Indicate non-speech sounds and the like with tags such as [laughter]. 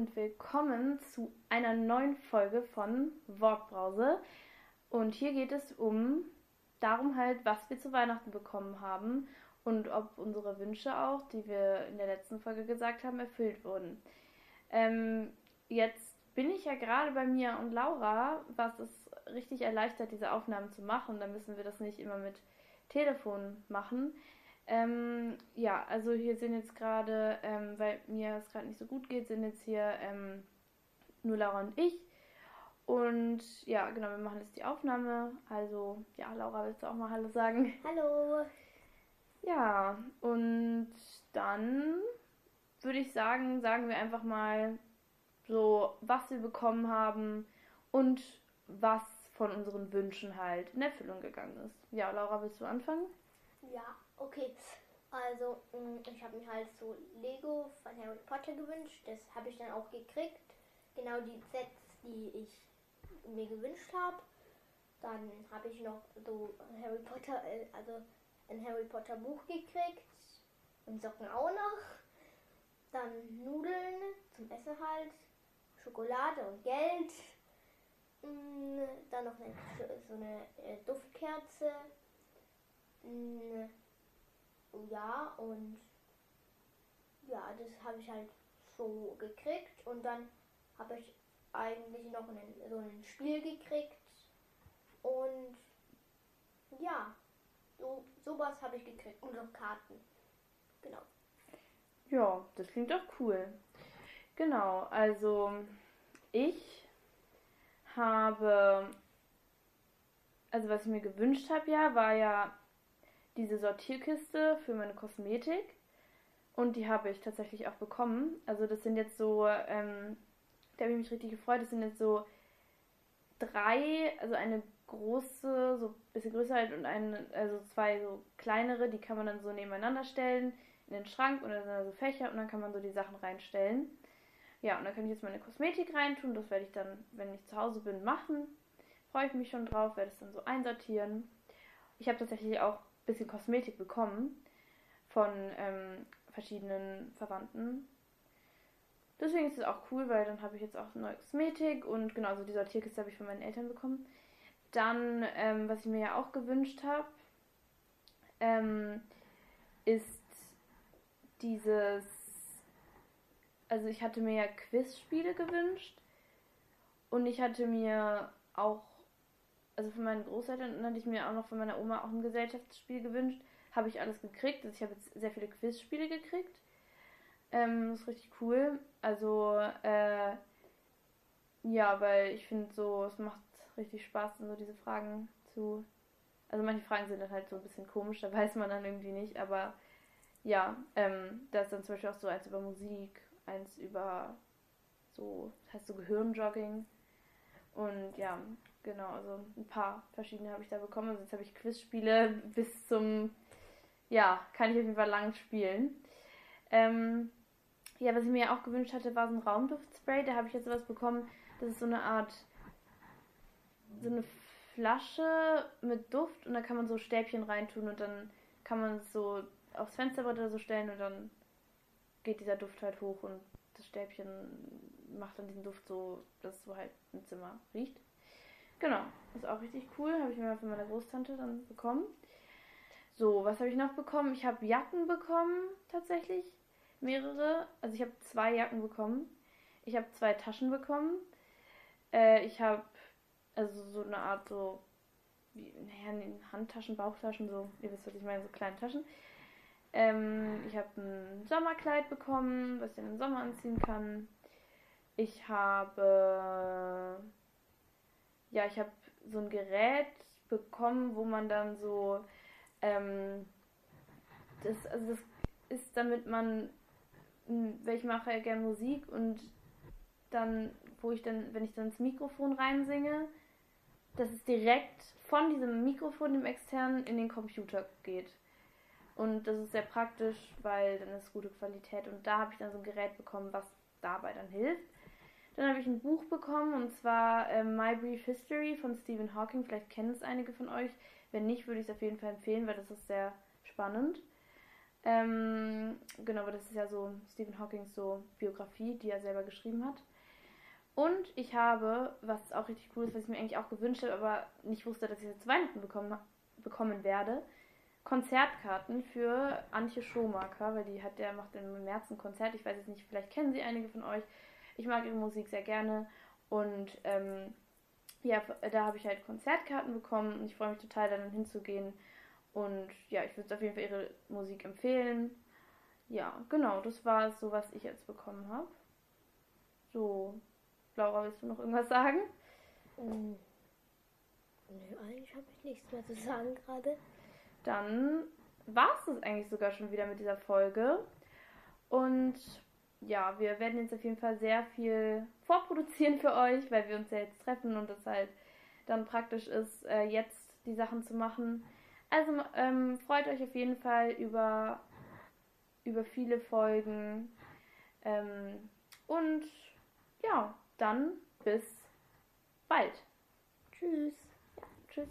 und willkommen zu einer neuen Folge von Wortbrause. Und hier geht es um darum halt, was wir zu Weihnachten bekommen haben und ob unsere Wünsche auch, die wir in der letzten Folge gesagt haben, erfüllt wurden. Ähm, jetzt bin ich ja gerade bei mir und Laura, was es richtig erleichtert, diese Aufnahmen zu machen. Da müssen wir das nicht immer mit Telefon machen. Ähm, ja, also hier sind jetzt gerade, ähm, weil mir es gerade nicht so gut geht, sind jetzt hier ähm, nur Laura und ich. Und ja, genau, wir machen jetzt die Aufnahme. Also, ja, Laura, willst du auch mal Hallo sagen? Hallo. Ja, und dann würde ich sagen, sagen wir einfach mal so, was wir bekommen haben und was von unseren Wünschen halt in Erfüllung gegangen ist. Ja, Laura, willst du anfangen? Ja, okay. Also, mm, ich habe mir halt so Lego von Harry Potter gewünscht. Das habe ich dann auch gekriegt. Genau die Sets, die ich mir gewünscht habe. Dann habe ich noch so Harry Potter, äh, also ein Harry Potter Buch gekriegt. Und Socken auch noch. Dann Nudeln zum Essen halt. Schokolade und Geld. Mm, dann noch eine, so eine äh, Duftkerze. Ja, und ja, das habe ich halt so gekriegt. Und dann habe ich eigentlich noch einen, so ein Spiel gekriegt. Und ja, so, sowas habe ich gekriegt. Und noch Karten. Genau. Ja, das klingt doch cool. Genau, also ich habe, also was ich mir gewünscht habe ja, war ja diese Sortierkiste für meine Kosmetik. Und die habe ich tatsächlich auch bekommen. Also das sind jetzt so, ähm, da habe ich mich richtig gefreut. Das sind jetzt so drei, also eine große, so ein bisschen größer halt und eine, also zwei so kleinere, die kann man dann so nebeneinander stellen in den Schrank und dann sind so Fächer und dann kann man so die Sachen reinstellen. Ja, und da kann ich jetzt meine Kosmetik reintun. Das werde ich dann, wenn ich zu Hause bin, machen. Freue ich mich schon drauf, werde es dann so einsortieren. Ich habe tatsächlich auch bisschen Kosmetik bekommen von ähm, verschiedenen Verwandten. Deswegen ist es auch cool, weil dann habe ich jetzt auch neue Kosmetik und genau, so die Sortierkiste habe ich von meinen Eltern bekommen. Dann, ähm, was ich mir ja auch gewünscht habe, ähm, ist dieses also ich hatte mir ja Quizspiele gewünscht und ich hatte mir auch, also von meinen Großeltern hatte ich mir auch noch von meiner Oma auch ein Gesellschaftsspiel gewünscht. Habe ich alles gekriegt. Also ich habe jetzt sehr viele Quizspiele gekriegt. Ähm, das ist richtig cool. Also, äh, ja, weil ich finde so, es macht richtig Spaß, so diese Fragen zu. Also manche Fragen sind dann halt so ein bisschen komisch, da [laughs] weiß man dann irgendwie nicht, aber ja, ähm, da ist dann zum Beispiel auch so eins über Musik eins über so, das heißt so Gehirnjogging. Und ja, genau, also ein paar verschiedene habe ich da bekommen. Also jetzt habe ich Quizspiele [laughs] bis zum, ja, kann ich auf jeden Fall lang spielen. Ähm, ja, was ich mir auch gewünscht hatte, war so ein Raumduftspray. Da habe ich jetzt sowas bekommen. Das ist so eine Art, so eine Flasche mit Duft und da kann man so Stäbchen reintun und dann kann man es so aufs Fensterbrett oder so stellen und dann geht dieser Duft halt hoch und das Stäbchen macht dann diesen Duft so, dass so halt im Zimmer riecht. Genau, ist auch richtig cool. Habe ich mir von meiner Großtante dann bekommen. So, was habe ich noch bekommen? Ich habe Jacken bekommen, tatsächlich. Mehrere. Also ich habe zwei Jacken bekommen. Ich habe zwei Taschen bekommen. Äh, ich habe also so eine Art so, wie, naja, Handtaschen, Bauchtaschen, so, ihr wisst, was ich meine, so kleine Taschen. Ähm, ich habe ein Sommerkleid bekommen, was ich im Sommer anziehen kann. Ich habe ja, ich habe so ein Gerät bekommen, wo man dann so ähm, das, also das ist, damit man, weil ich mache ja gerne Musik und dann, wo ich dann, wenn ich dann ins Mikrofon reinsinge, dass es direkt von diesem Mikrofon, dem externen, in den Computer geht. Und das ist sehr praktisch, weil dann ist gute Qualität. Und da habe ich dann so ein Gerät bekommen, was dabei dann hilft. Dann habe ich ein Buch bekommen und zwar äh, My Brief History von Stephen Hawking. Vielleicht kennen es einige von euch. Wenn nicht, würde ich es auf jeden Fall empfehlen, weil das ist sehr spannend. Ähm, genau, aber das ist ja so Stephen Hawkings so Biografie, die er selber geschrieben hat. Und ich habe, was auch richtig cool ist, was ich mir eigentlich auch gewünscht habe, aber nicht wusste, dass ich jetzt Weihnachten bekommen, bekommen werde, Konzertkarten für Antje Schomaker, weil die hat, der macht im März ein Konzert. Ich weiß jetzt nicht, vielleicht kennen sie einige von euch. Ich mag ihre Musik sehr gerne und ähm, ja, da habe ich halt Konzertkarten bekommen und ich freue mich total, dann hinzugehen. Und ja, ich würde auf jeden Fall ihre Musik empfehlen. Ja, genau, das war so, was ich jetzt bekommen habe. So, Laura, willst du noch irgendwas sagen? Mm. Nö, eigentlich habe ich nichts mehr zu sagen gerade. Dann war es das eigentlich sogar schon wieder mit dieser Folge. Und ja, wir werden jetzt auf jeden Fall sehr viel vorproduzieren für euch, weil wir uns ja jetzt treffen und es halt dann praktisch ist, äh, jetzt die Sachen zu machen. Also ähm, freut euch auf jeden Fall über, über viele Folgen. Ähm, und ja, dann bis bald. Tschüss. Ja, tschüss.